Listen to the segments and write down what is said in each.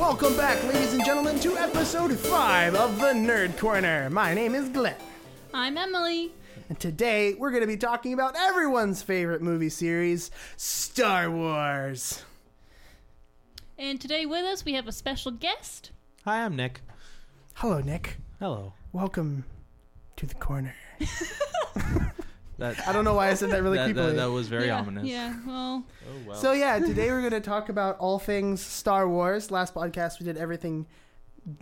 welcome back, ladies and gentlemen, to episode 5 of the Nerd Corner. My name is Glenn, I'm Emily. and today we're going to be talking about everyone's favorite movie series, Star Wars. And today with us we have a special guest. Hi, I'm Nick. Hello, Nick. Hello. Welcome to the corner. That I don't know why I said that really that, creepily. that, that was very yeah, ominous. Yeah, well, Oh well. So yeah, today we're going to talk about all things Star Wars. Last podcast we did everything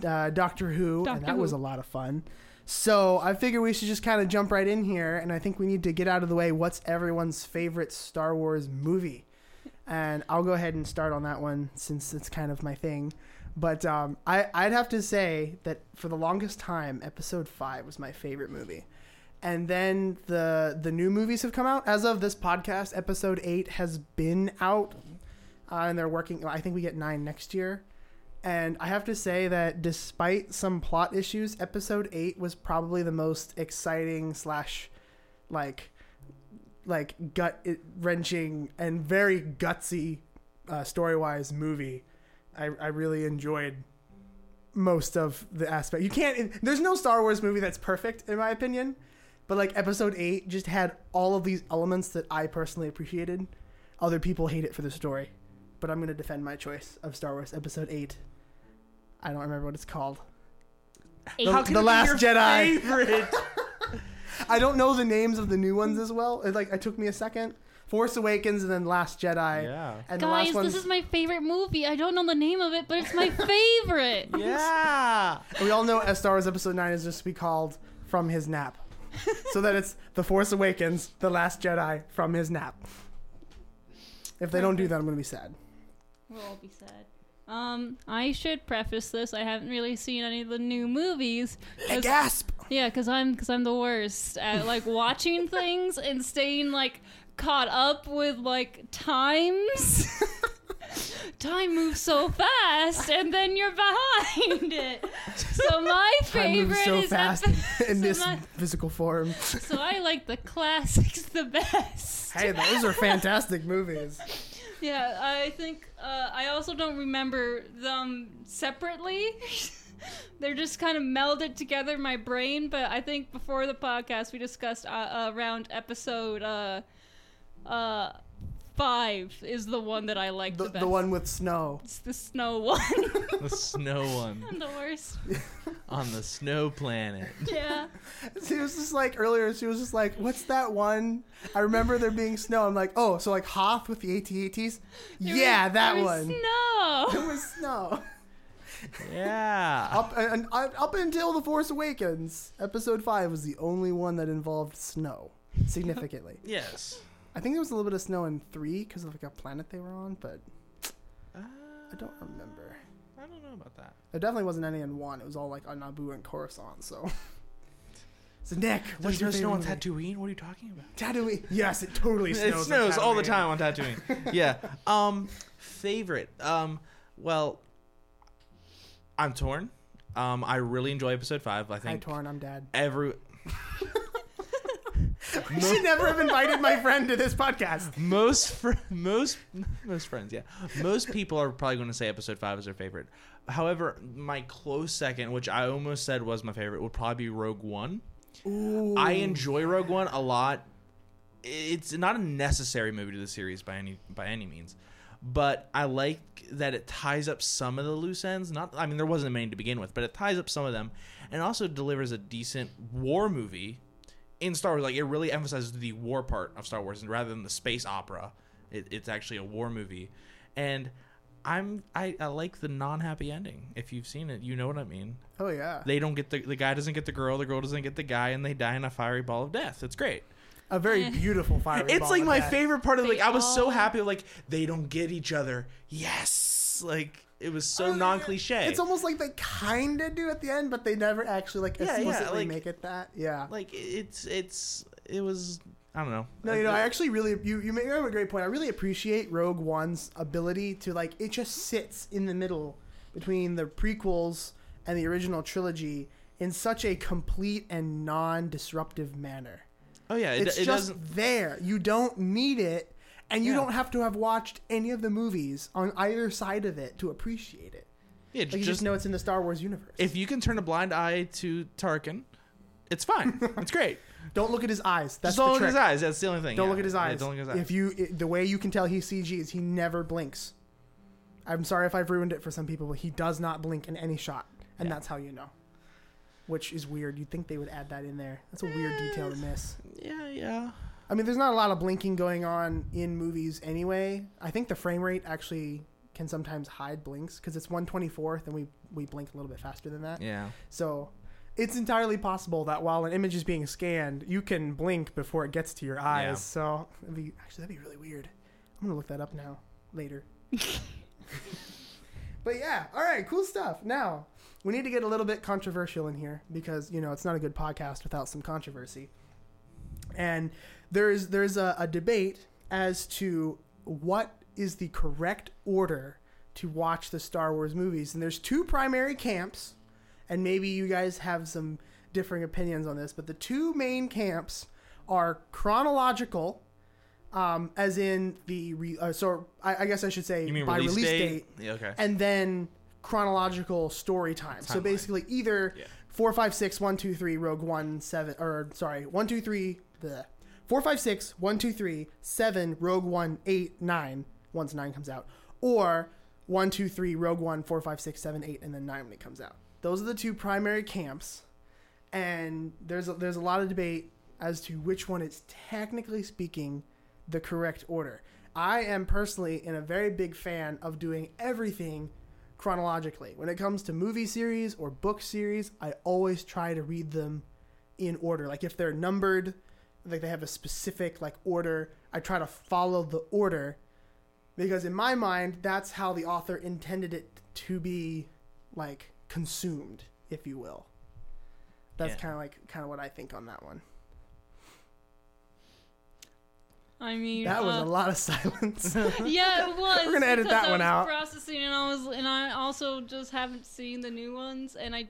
uh, Doctor Who, and Doctor that was a lot of fun. So I figure we should just kind of jump right in here, and I think we need to get out of the way. What's everyone's favorite Star Wars movie? And I'll go ahead and start on that one since it's kind of my thing. But um, I, I'd have to say that for the longest time, Episode Five was my favorite movie and then the the new movies have come out. As of this podcast episode 8 has been out uh, and they're working i think we get 9 next year. And i have to say that despite some plot issues episode 8 was probably the most exciting slash like like gut wrenching and very gutsy uh, story wise movie. I, I really enjoyed most of the aspect. You can't there's no star wars movie that's perfect in my opinion but like episode 8 just had all of these elements that i personally appreciated other people hate it for the story but i'm going to defend my choice of star wars episode 8 i don't remember what it's called eight. The- How can the it be Last your Jedi. Favorite? i don't know the names of the new ones as well it like it took me a second force awakens and then last jedi yeah. and the Guys, last this is my favorite movie. I don't know the name of it, but it's my favorite. Yeah. we all know as star wars episode 9 is just to be called from his nap so that it's the force awakens the last jedi from his nap if they don't do that i'm going to be sad We'll all be sad. Um, I should preface this. I haven't really seen any of the new movies. 'cause- gasp Yeah, because I'm because I'm the worst at like watching things and staying like caught up with like times. Time moves so fast, and then you're behind it. So my Time favorite moves so is fast epi- in so this my- physical form. so I like the classics the best. Hey, those are fantastic movies. Yeah, I think uh, I also don't remember them separately. They're just kind of melded together in my brain. But I think before the podcast, we discussed uh, uh, around episode uh, uh, five is the one that I like the, The, best. the one with snow. It's the snow one. The snow one I'm the worst. on the snow planet. Yeah. She was just like earlier. She was just like, "What's that one?" I remember there being snow. I'm like, "Oh, so like Hoth with the AT-ATs? There Yeah, was- that there was one. Snow. It was snow Yeah. up uh, and, and up until the Force Awakens. Episode five was the only one that involved snow significantly. Yes. I think there was a little bit of snow in three because of like a planet they were on, but Uh, I don't remember. I don't know about that. There definitely wasn't any in one. It was all like on Naboo and Coruscant. So, so Nick, what's your no snow on movie? Tatooine. What are you talking about? Tatooine. Yes, it totally snows. it snows all the time on Tatooine. yeah. Um, favorite. Um, well, I'm torn. Um, I really enjoy episode five. I Hi, think Torn. I'm dad. every I should never have invited my friend to this podcast. most fr- most most friends, yeah, most people are probably going to say episode five is their favorite. However, my close second, which I almost said was my favorite, would probably be Rogue One. Ooh. I enjoy Rogue One a lot. It's not a necessary movie to the series by any by any means, but I like that it ties up some of the loose ends. Not, I mean, there wasn't many to begin with, but it ties up some of them, and also delivers a decent war movie in Star Wars. Like it really emphasizes the war part of Star Wars, and rather than the space opera, it, it's actually a war movie, and. I'm I, I like the non-happy ending. If you've seen it, you know what I mean Oh yeah. they don't get the the guy doesn't get the girl, the girl doesn't get the guy, and they die in a fiery ball of death. It's great. A very beautiful fire. it's like my favorite part of They like I was so happy like they don't get each other. Yes, like it was so oh, non cliche. It's almost like they kind of do at the end, but they never actually like Yeah, yeah, explicitly like- make it that. Yeah. like it's it's it was I don't know. No, you know, I actually really you you make you have a great point. I really appreciate Rogue One's ability to like it just sits in the middle between the prequels and the original trilogy in such a complete and non-disruptive manner. oh yeah, it, It's it just doesn't. there. You don't need it, and you Yeah. don't have to have watched any of the movies on either side of it to appreciate it. Yeah, Like you just just know it's in the Star Wars universe. if you can turn a blind eye to Tarkin, it's fine. it's great. don't look at his eyes. That's Just don't the look trick. at his eyes. That's the only thing. Don't yeah. look at his Yeah, eyes. don't look at his eyes. If you i the way you can tell he's CG is he never blinks. I'm sorry if I've ruined it for some people, but he does not blink in any shot, and Yeah. that's how you know. Which is weird. You'd think they would add that in there. That's a weird detail to miss. yeah, yeah. I mean, there's not a lot of blinking going on in movies anyway. I think the frame rate actually can sometimes hide blinks because it's 124th, and we we blink a little bit faster than that. Yeah. So it's entirely possible that while an image is being scanned, you can blink before it gets to your eyes. Yeah. So that'd be, actually, that'd be really weird. I'm gonna look that up now later. but yeah, all right, cool stuff. Now we need to get a little bit controversial in here because you know it's not a good podcast without some controversy. And there's there's a, a debate as to what is the correct order to watch the Star Wars movies, and there's two primary camps and maybe you guys have some differing opinions on this, but the two main camps are chronological, um, as in the re- uh, so I, I guess I should say You mean by release, release date? date, Yeah, okay. and then chronological story time. So basically, either Yeah. four, five, six, one, two, three, Rogue One, seven, or sorry, one, two, three, the four, five, six, one, two, three, seven, Rogue One, eight, nine. Once nine comes out, or one, two, three, Rogue One, four, five, six, seven, eight, and then nine when it comes out. Those are the two primary camps, and there's a, there's a lot of debate as to which one is technically speaking the correct order. I am personally in a very big fan of doing everything chronologically. When it comes to movie series or book series, I always try to read them in order. Like if they're numbered, like they have a specific like order, I try to follow the order because in my mind that's how the author intended it to be like consumed, if you will. That's Yeah. kind of like kind of what I think on that one. I mean, That was uh, a lot of silence. yeah, it was. We're gonna edit that I one was out. Processing, and I was, and I also just haven't seen the new ones, and I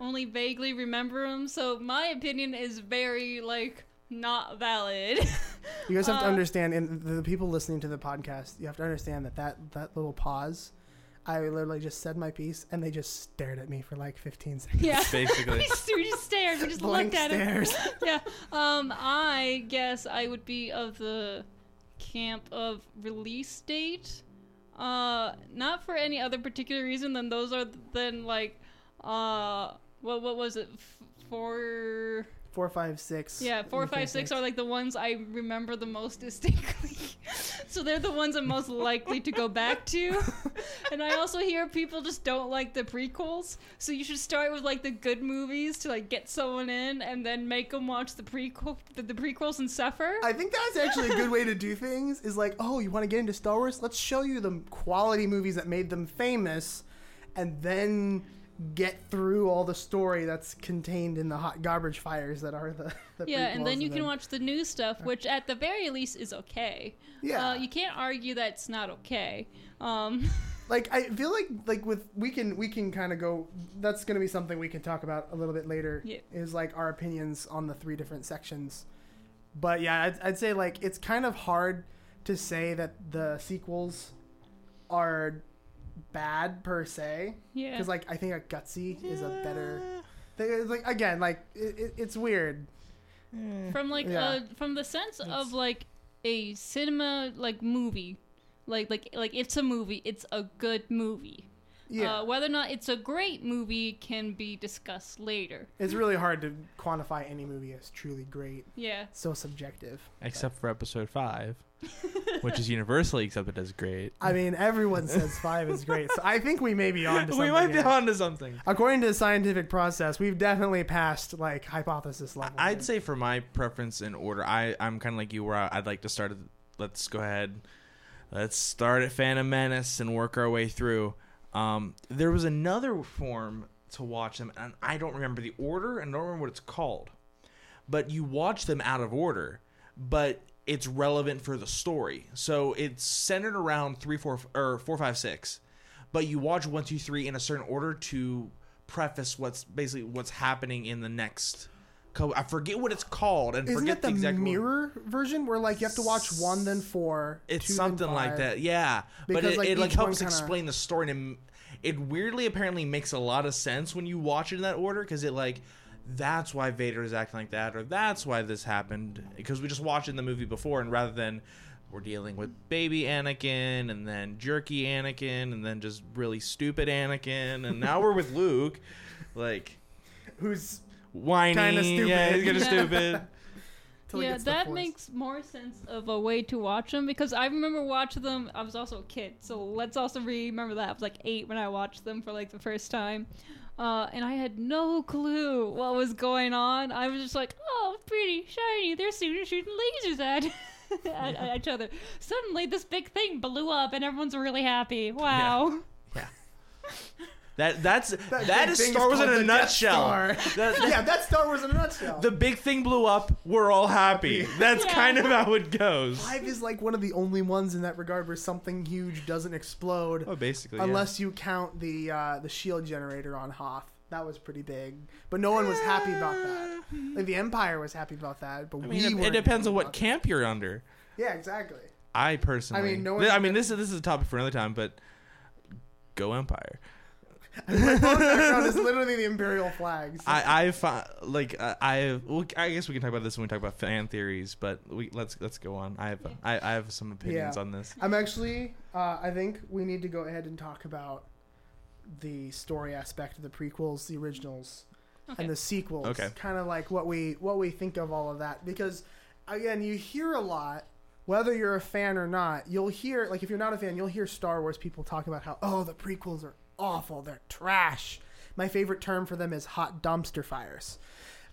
only vaguely remember them. So my opinion is very like not valid. You guys have to Uh, understand, and the the people listening to the podcast, you have to understand that that, that little pause, I literally just said my piece, and they just stared at me for like 15 seconds. yeah, Basically. we just, we just stared. We just Blank looked at it. stares. yeah. Um, I guess I would be of the camp of release date. Uh, not for any other particular reason than those are then like, uh, what what was it? F- Four. Five, six. Yeah, four, five, six are like the ones I remember the most distinctly. so they're the ones I'm most likely to go back to. and I also hear people just don't like the prequels. So you should start with like the good movies to like get someone in, and then make them watch the prequel, the, the prequels, and suffer. I think that's actually a good way to do things. Is like, oh, you want to get into Star Wars? Let's show you the quality movies that made them famous, and then get through all the story that's contained in the hot garbage fires that are the. the yeah, and then you can watch the new stuff, which at the very least is okay. Yeah. Uh, you can't argue that it's not okay. Um, like I feel like like with we can we can kind of go. That's going to be something we can talk about a little bit later. Yeah. Is like our opinions on the three different sections. But yeah, I'd, I'd say like it's kind of hard to say that the sequels are bad per se yeah. because like I think a gutsy is a better. thing. It's like again, like it, it, it's weird. from like Yeah. uh from the sense It's- of like a cinema like movie like like like it's a movie it's a good movie Yeah, uh, whether or not it's a great movie can be discussed later it's really hard to quantify any movie as truly great. yeah So subjective. Except for episode five, which is universally accepted as great. I mean, everyone says five is great, so I think we may be on to something. we might be here. on to something. According to the scientific process, we've definitely passed like hypothesis level. I'd say for my preference in order, I I'm kind of like you, where I- I'd like to start. At, let's go ahead. Let's start at Phantom Menace and work our way through. Um, there was another form to watch them, and I don't remember the order and I don't remember what it's called. But you watch them out of order, but it's relevant for the story. So it's centered around three, four, or four, five, six. But you watch one, two, three in a certain order to preface what's basically what's happening in the next co- I forget what it's called and Isn't forget it the the exact word. mirror version where like you have to watch one then four? It's something like that, yeah. but it like, it like helps kinda- explain the story and it weirdly apparently makes a lot of sense when you watch it in that order because it like that's why Vader is acting like that or that's why this happened because we just watched in the movie before and rather than we're dealing with baby Anakin and then jerky Anakin and then just really stupid Anakin and now we're with Luke, like Who's whiny, Kinda yeah, he's stupid. kind of Yeah. stupid. yeah, that makes more sense of a way to watch them because I remember watching them. I was also a kid, so let's also remember that I was like eight when I watched them for like the first time, uh, and I had no clue what was going on. I was just like, "Oh, pretty shiny! They're shooting shooting lasers at." at, at each other. Suddenly, this big thing blew up, and everyone's really happy. Wow! That that's That that big is thing Star Wars in a nutshell. Star. That- that- yeah, that's Star Wars in a nutshell. the big thing blew up. We're all happy. That's Yeah. kind of how it goes. Five is like one of the only ones in that regard where something huge doesn't explode, Oh, basically, unless you count the uh, the shield generator on Hoth. That was pretty big, but no one was happy about that. Like the Empire was happy about that, but I we mean, it, weren't it depends on what about camp you're under. Yeah, exactly. I personally, I mean, no Th- one- I mean, this is this is a topic for another time, but go Empire. My phone background is literally the Imperial flags. I I find like uh, I well, I guess we can talk about this when we talk about fan theories, but we let's let's go on. I have I, I have some opinions Yeah. on this. I'm actually. Uh, I think we need to go ahead and talk about the story aspect of the prequels, the originals, Okay. and the sequels. Okay. Kind of like what we what we think of all of that because again, you hear a lot. Whether you're a fan or not, you'll hear like if you're not a fan, you'll hear Star Wars people talk about how oh the prequels are awful, they're trash. My favorite term for them is hot dumpster fires.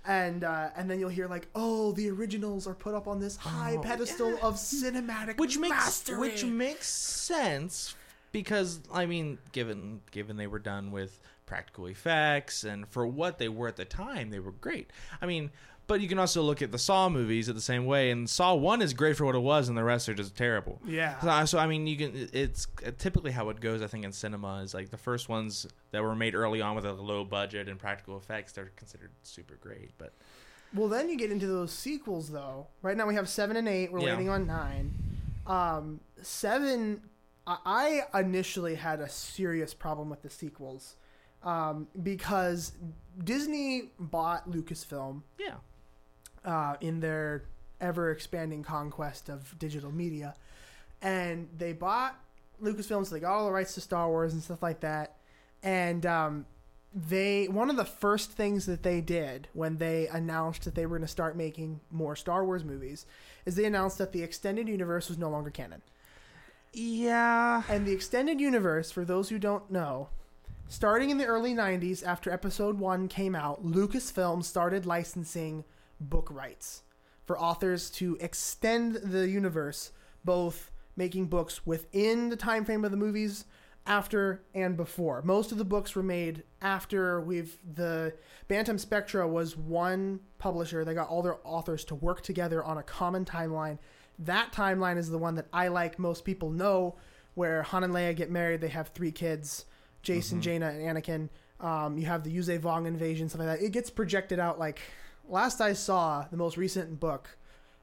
And uh, and then you'll hear like, oh, the originals are put up on this high Oh, pedestal yeah. of cinematic which makes mastery. which makes sense because I mean, given given they were done with practical effects and for what they were at the time, they were great. I mean, but you can also look at the Saw movies at the same way, and Saw One is great for what it was, and the rest are just terrible. yeah. So, so I mean, you can. It's typically how it goes. I think in cinema is like the first ones that were made early on with a low budget and practical effects. They're considered super great, but Well, then you get into those sequels, though. Right now we have seven and eight. We're Yeah. waiting on nine. Um, seven, I I initially had a serious problem with the sequels um, because Disney bought Lucasfilm yeah, uh, in their ever expanding conquest of digital media. And they bought Lucasfilm, so they got all the rights to Star Wars and stuff like that. And um, they one of the first things that they did when they announced that they were going to start making more Star Wars movies is they announced that the extended universe was no longer canon. yeah. And the extended universe, for those who don't know, starting in the early 90s after episode 1 came out, Lucasfilm started licensing book rights for authors to extend the universe, both making books within the time frame of the movies after and before. Most of the books were made after we've the Bantam Spectra was one publisher. They got all their authors to work together on a common timeline. That timeline is the one that I like. Most people know where Han and Leia get married. They have three kids: Jacen, Jaina, and Anakin. Um, you have the Yuuzhan Vong invasion, stuff like that. It gets projected out like last I saw, the most recent book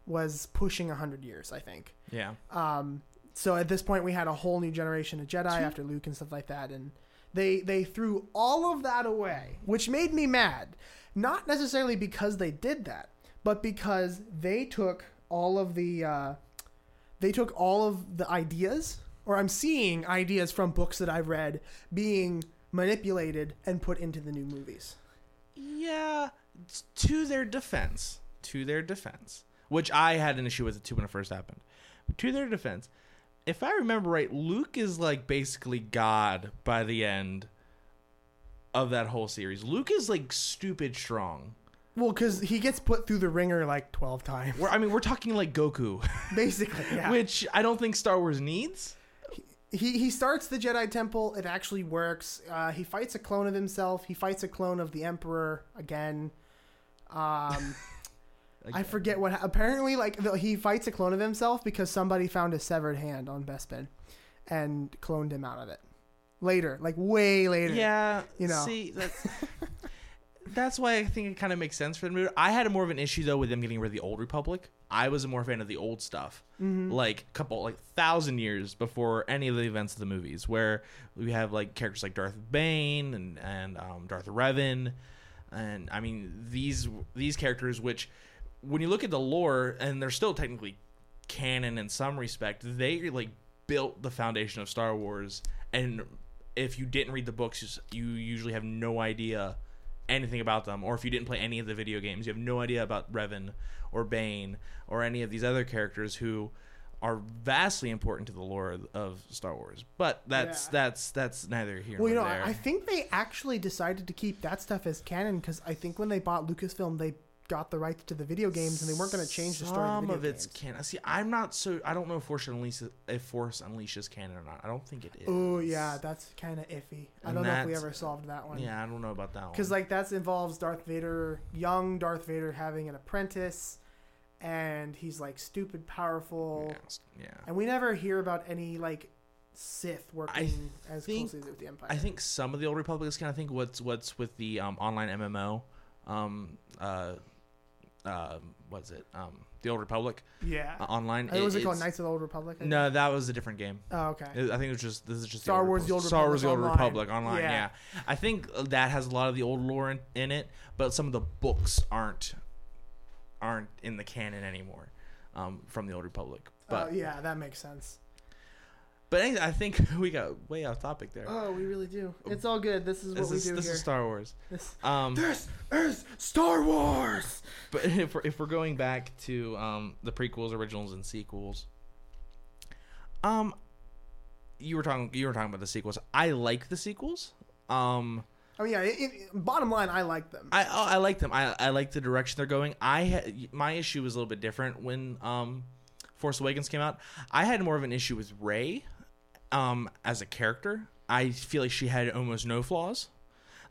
was pushing hundred years, I think. Yeah. Um, so at this point, we had a whole new generation of Jedi after Luke and stuff like that, and they they threw all of that away, which made me mad. Not necessarily because they did that, but because they took all of the uh, they took all of the ideas, or I'm seeing ideas from books that I've read being manipulated and put into the new movies. Yeah, to their defense, to their defense, which I had an issue with it too when it first happened. But to their defense, if I remember right, Luke is like basically God by the end of that whole series. Luke is like stupid strong. Well, because he gets put through the ringer like twelve times, We're, I mean, we're talking like Goku, basically. Yeah. which I don't think Star Wars needs. he he starts the Jedi Temple. It actually works. Uh, he fights a clone of himself. He fights a clone of the Emperor again. Um, I forget what. Apparently, like the, he fights a clone of himself because somebody found a severed hand on Bespin, and cloned him out of it. Later, like way later. Yeah, You know. See, that's that's why I think it kind of makes sense for the movie. I had more of an issue though with them getting rid of the old Republic. I was a more fan of the old stuff, like a couple like thousand years before any of the events of the movies, where we have like characters like Darth Bane and and um, Darth Revan, and I mean these these characters, which when you look at the lore, and they're still technically canon in some respect, they like built the foundation of Star Wars, and if you didn't read the books, you usually have no idea anything about them, or if you didn't play any of the video games, you have no idea about Revan or Bane or any of these other characters who are vastly important to the lore of- Star Wars. But that's Yeah. that's that's neither here Well, you know, there. I think they actually decided to keep that stuff as canon because I think when they bought Lucasfilm, they got the rights to the video games and they weren't going to change the story. Some of, the of it's canon. See, I'm not so. I don't know if Force Unleashed's if Force Unleashed's canon or not. I don't think it is. Oh yeah, that's kind of iffy. I And don't know if we ever solved that one. Yeah, I don't know about that one. Because like that involves Darth Vader, young Darth Vader having an apprentice, and he's like stupid powerful, yeah, yeah. and we never hear about any like Sith working as closely with the Empire. I think some of the old Republic is kind of think what's what's with the um, online MMO, um, uh, uh, what's it? Um, the old Republic yeah. uh, online. It, was it called Knights of the Old Republic? No, that was a different game. Oh okay. It- I think it was just this is just Star the Wars: The Old Star Wars: The Old Republic Republic online. online. Yeah. Yeah. I think that has a lot of the old lore in, in it, but some of the books aren't aren't in the canon anymore um, from the Old Republic. But oh yeah, that makes sense. but anyway, I think we got way off topic there. Oh, we really do. It's all good. This is what this we is do this here. is Star Wars. This, Um, this is Star Wars. But if we're, if we're going back to um, the prequels, originals, and sequels, um, you were talking you were talking about the sequels. I like the sequels. Um, I mean, yeah. It, it, bottom line, I like them. I oh, I like them. I I like the direction they're going. I had my issue was a little bit different when um, Force Awakens came out. I had more of an issue with Rey, um, as a character. I feel like she had almost no flaws.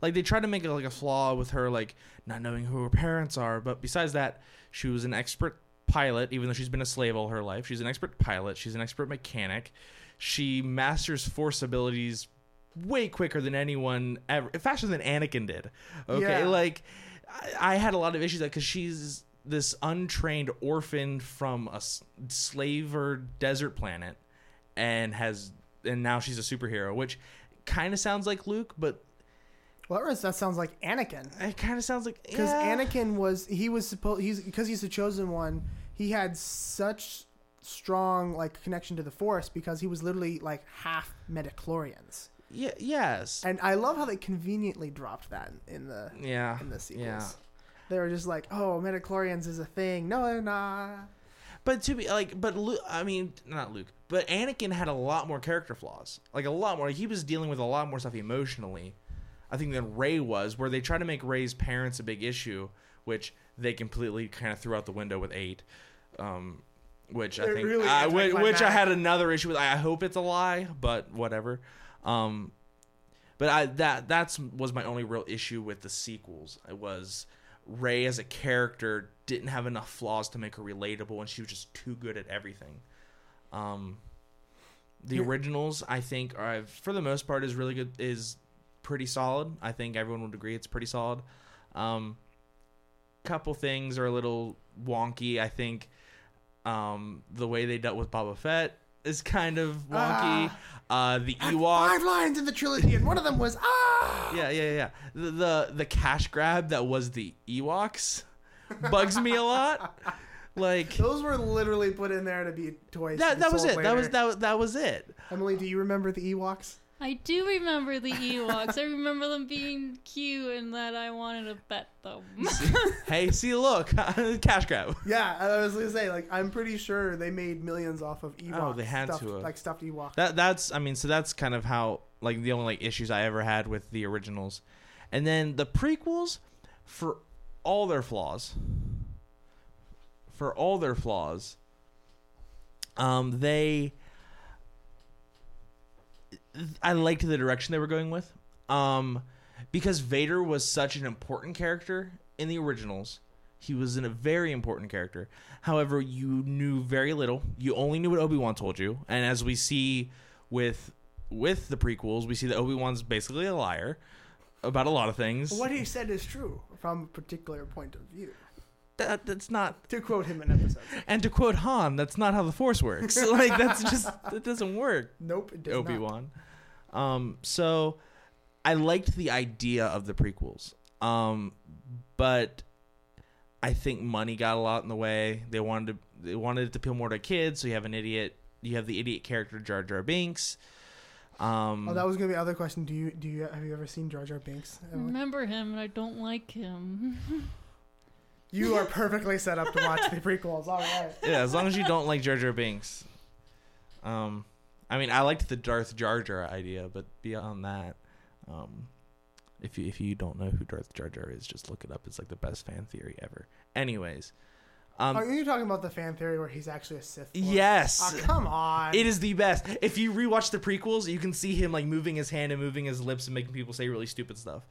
Like they tried to make it like a flaw with her, like not knowing who her parents are. But besides that, she was an expert pilot, even though she's been a slave all her life. She's an expert pilot. She's an expert mechanic. She masters force abilities way quicker than anyone ever, faster than Anakin did. Okay, Yeah. like I, I had a lot of issues because she's this untrained orphan from a slave or desert planet, and has and now she's a superhero, which kind of sounds like Luke, but well, that that sounds like Anakin. it kind of sounds like Because yeah. Anakin was he was supposed he's because he's the chosen one. He had such strong like connection to the Force because he was literally like half Midi-chlorians. Yeah, yes, And I love how they conveniently dropped that in the yeah, in the sequels. yeah. They were just like, "Oh, Midi-chlorians is a thing." No, they're not. But to be like, but Luke, I mean, not Luke, but Anakin had a lot more character flaws. Like a lot more. He was dealing with a lot more stuff emotionally, I think, than Rey was. Where they try to make Rey's parents a big issue, which they completely kind of threw out the window with eight. Um, which I They're think, really I- which, which I had another issue with. I hope it's a lie, but whatever. Um, but I that that's was my only real issue with the sequels. It was Rey as a character didn't have enough flaws to make her relatable, and she was just too good at everything. Um, the Yeah. originals, I think, are for the most part is really good. Is pretty solid. I think everyone would agree it's pretty solid. Um, couple things are a little wonky. I think um, the way they dealt with Boba Fett is kind of wonky. uh, the Ewok, Five lines in the trilogy, and one of them was ah. yeah, yeah, yeah. The, the the cash grab that was the Ewoks bugs me a lot. Like Those were literally put in there to be toys. that that was it. That was that was- that was it. Emily, do you remember the Ewoks? I do remember the Ewoks. I remember them being cute and that I wanted to pet them. hey, see, look, cash grab. Yeah, I was gonna say like I'm pretty sure they made millions off of Ewoks. Oh, they had stuffed, to have. like stuffed Ewok. That that's I mean, so that's kind of how like the only like issues I ever had with the originals, and then the prequels, for all their flaws, for all their flaws, um, they. I liked the direction they were going with, um, because Vader was such an important character in the originals. He was in a very important character. However, you knew very little. You only knew what Obi Wan told you, and as we see with with the prequels, we see that Obi Wan's basically a liar. about a lot of things. What he said is true from a particular point of view. That, that's not. To quote him in episodes. And to quote Han, that's not how the Force works. like that's just that doesn't work. Nope, it does Obi Wan. Um, so I liked the idea of the prequels, um, but I think money got a lot in the way. They wanted to they wanted it to appeal more to kids, so you have an idiot. You have the idiot character Jar Jar Binks. Um, Oh, that was gonna be the other question. Do you do you have you ever seen Jar Jar Binks? I remember him, and I don't like him. You are perfectly set up to watch the prequels. All right. yeah, as long as you don't like Jar Jar Binks. Um, I mean, I liked the Darth Jar Jar idea, but beyond that, um, if you if you don't know who Darth Jar Jar is, just look it up. It's like the best fan theory ever. Anyways, um, Are you talking about the fan theory where he's actually a Sith? Lord? yes, Oh, come on. it is the best. If you rewatch the prequels, you can see him like moving his hand and moving his lips and making people say really stupid stuff.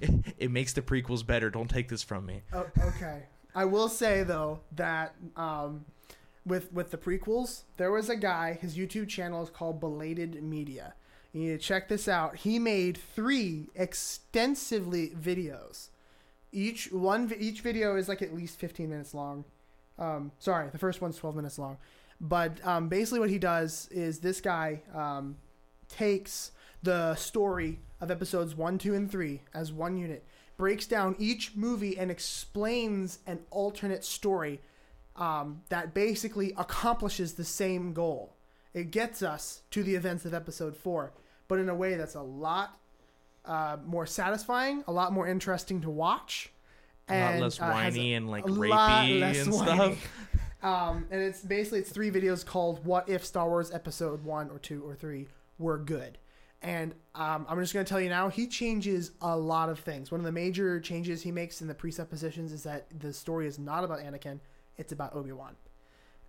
It, it makes the prequels better. Don't take this from me. Oh, okay. I will say though that um, with with the prequels, there was a guy. His YouTube channel is called Belated Media. You need to check this out. He made three extensively videos. Each one, each video is like at least fifteen minutes long. Um, sorry, the first one's twelve minutes long. But um, basically, what he does is this guy um, takes the story of episodes one, two, and three as one unit, breaks down each movie, and explains an alternate story um, that basically accomplishes the same goal. It gets us to the events of episode four, but in a way that's a lot uh, more satisfying, a lot more interesting to watch, and A lot less uh, whiny and like a rapey and whiny. stuff. Um, and it's basically it's three videos called "What If Star Wars Episode One or Two or Three Were Good." And um, I'm just going to tell you now, he changes a lot of things. One of the major changes he makes in the presuppositions is that the story is not about Anakin; it's about Obi Wan.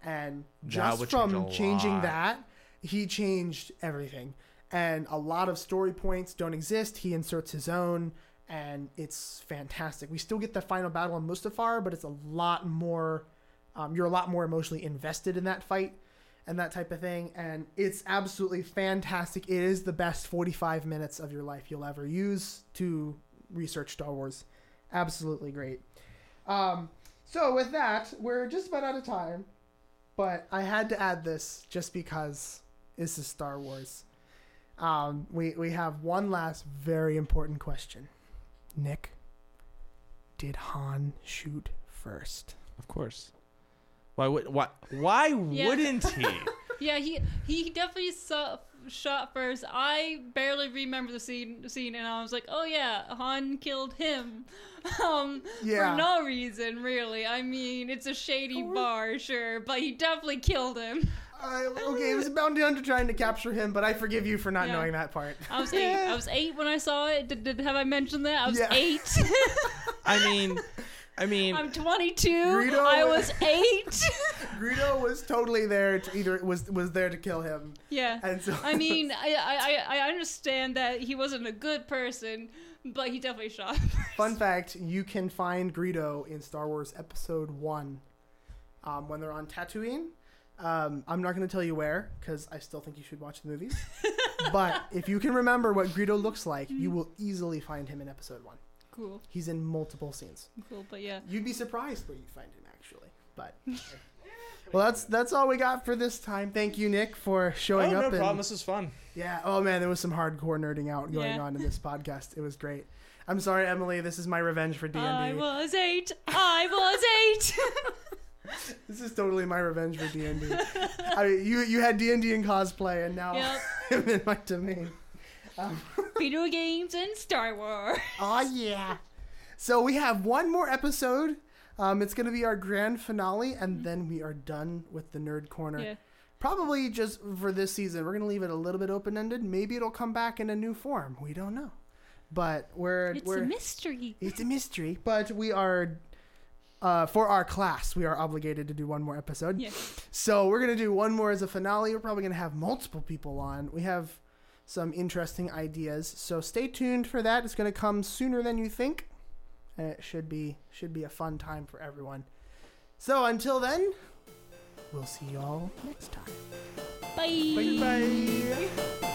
And just from changing lot. that, he changed everything. And a lot of story points don't exist. He inserts his own, and it's fantastic. We still get the final battle on Mustafar, but it's a lot more. Um, you're a lot more emotionally invested in that fight and that type of thing. And it's absolutely fantastic. It is the best 45 minutes of your life you'll ever use to research Star Wars. Absolutely great. Um, so, with that, we're just about out of time. But I had to add this just because this is Star Wars. Um, we, we have one last very important question. Nick, did Han shoot first? Of course. Why would why why Yeah. wouldn't he? yeah, he he definitely saw, shot first. I barely remember the scene scene, and I was like, oh yeah, Han killed him. Um, Yeah. for no reason, really. I mean, it's a shady Oh. bar, sure, but he definitely killed him. Uh, okay, it was a bounty hunter trying to capture him, but I forgive you for not Yeah. knowing that part. I was eight. I was eight when I saw it. Did, did have I mentioned that? I was Yeah. eight. I mean, I mean, I'm 22. Greedo I was- was eight. Greedo was totally there to either was was there to kill him, yeah. and so I mean, I, I I I understand that he wasn't a good person, but he definitely shot. Fun fact: You can find Greedo in Star Wars Episode One um, when they're on Tatooine. Um, I'm not going to tell you where because I still think you should watch the movies. but if you can remember what Greedo looks like, you will easily find him in Episode One. Cool, He's in multiple scenes. cool, but yeah. You'd be surprised where you find him actually. But well, that's that's all we got for this time. Thank you, Nick, for oh showing no up. and- problem. This is fun. yeah. Oh man, there was some hardcore nerding out going Yeah. on in this podcast. It was great. I'm sorry, Emily. This is my revenge for D I and D. was eight. I was eight. This is totally my revenge for D and D. I mean, you you had D and D in cosplay, and now Yep. I'm in my domain. Um, Video games and Star Wars. oh yeah. So we have one more episode. Um, it's gonna be our grand finale, and then we are done with the nerd corner. Yeah. Probably just for this season. We're gonna leave it a little bit open ended. Maybe it'll come back in a new form. We don't know. But we're It's we're a mystery. it's a mystery. But we are uh, for our class, we are obligated to do one more episode. Yeah. So we're gonna do one more as a finale. We're probably gonna have multiple people on. We have some interesting ideas. So stay tuned for that. It's gonna come sooner than you think. And it should be should be a fun time for everyone. So until then, we'll see y'all next time. Bye. Bye bye.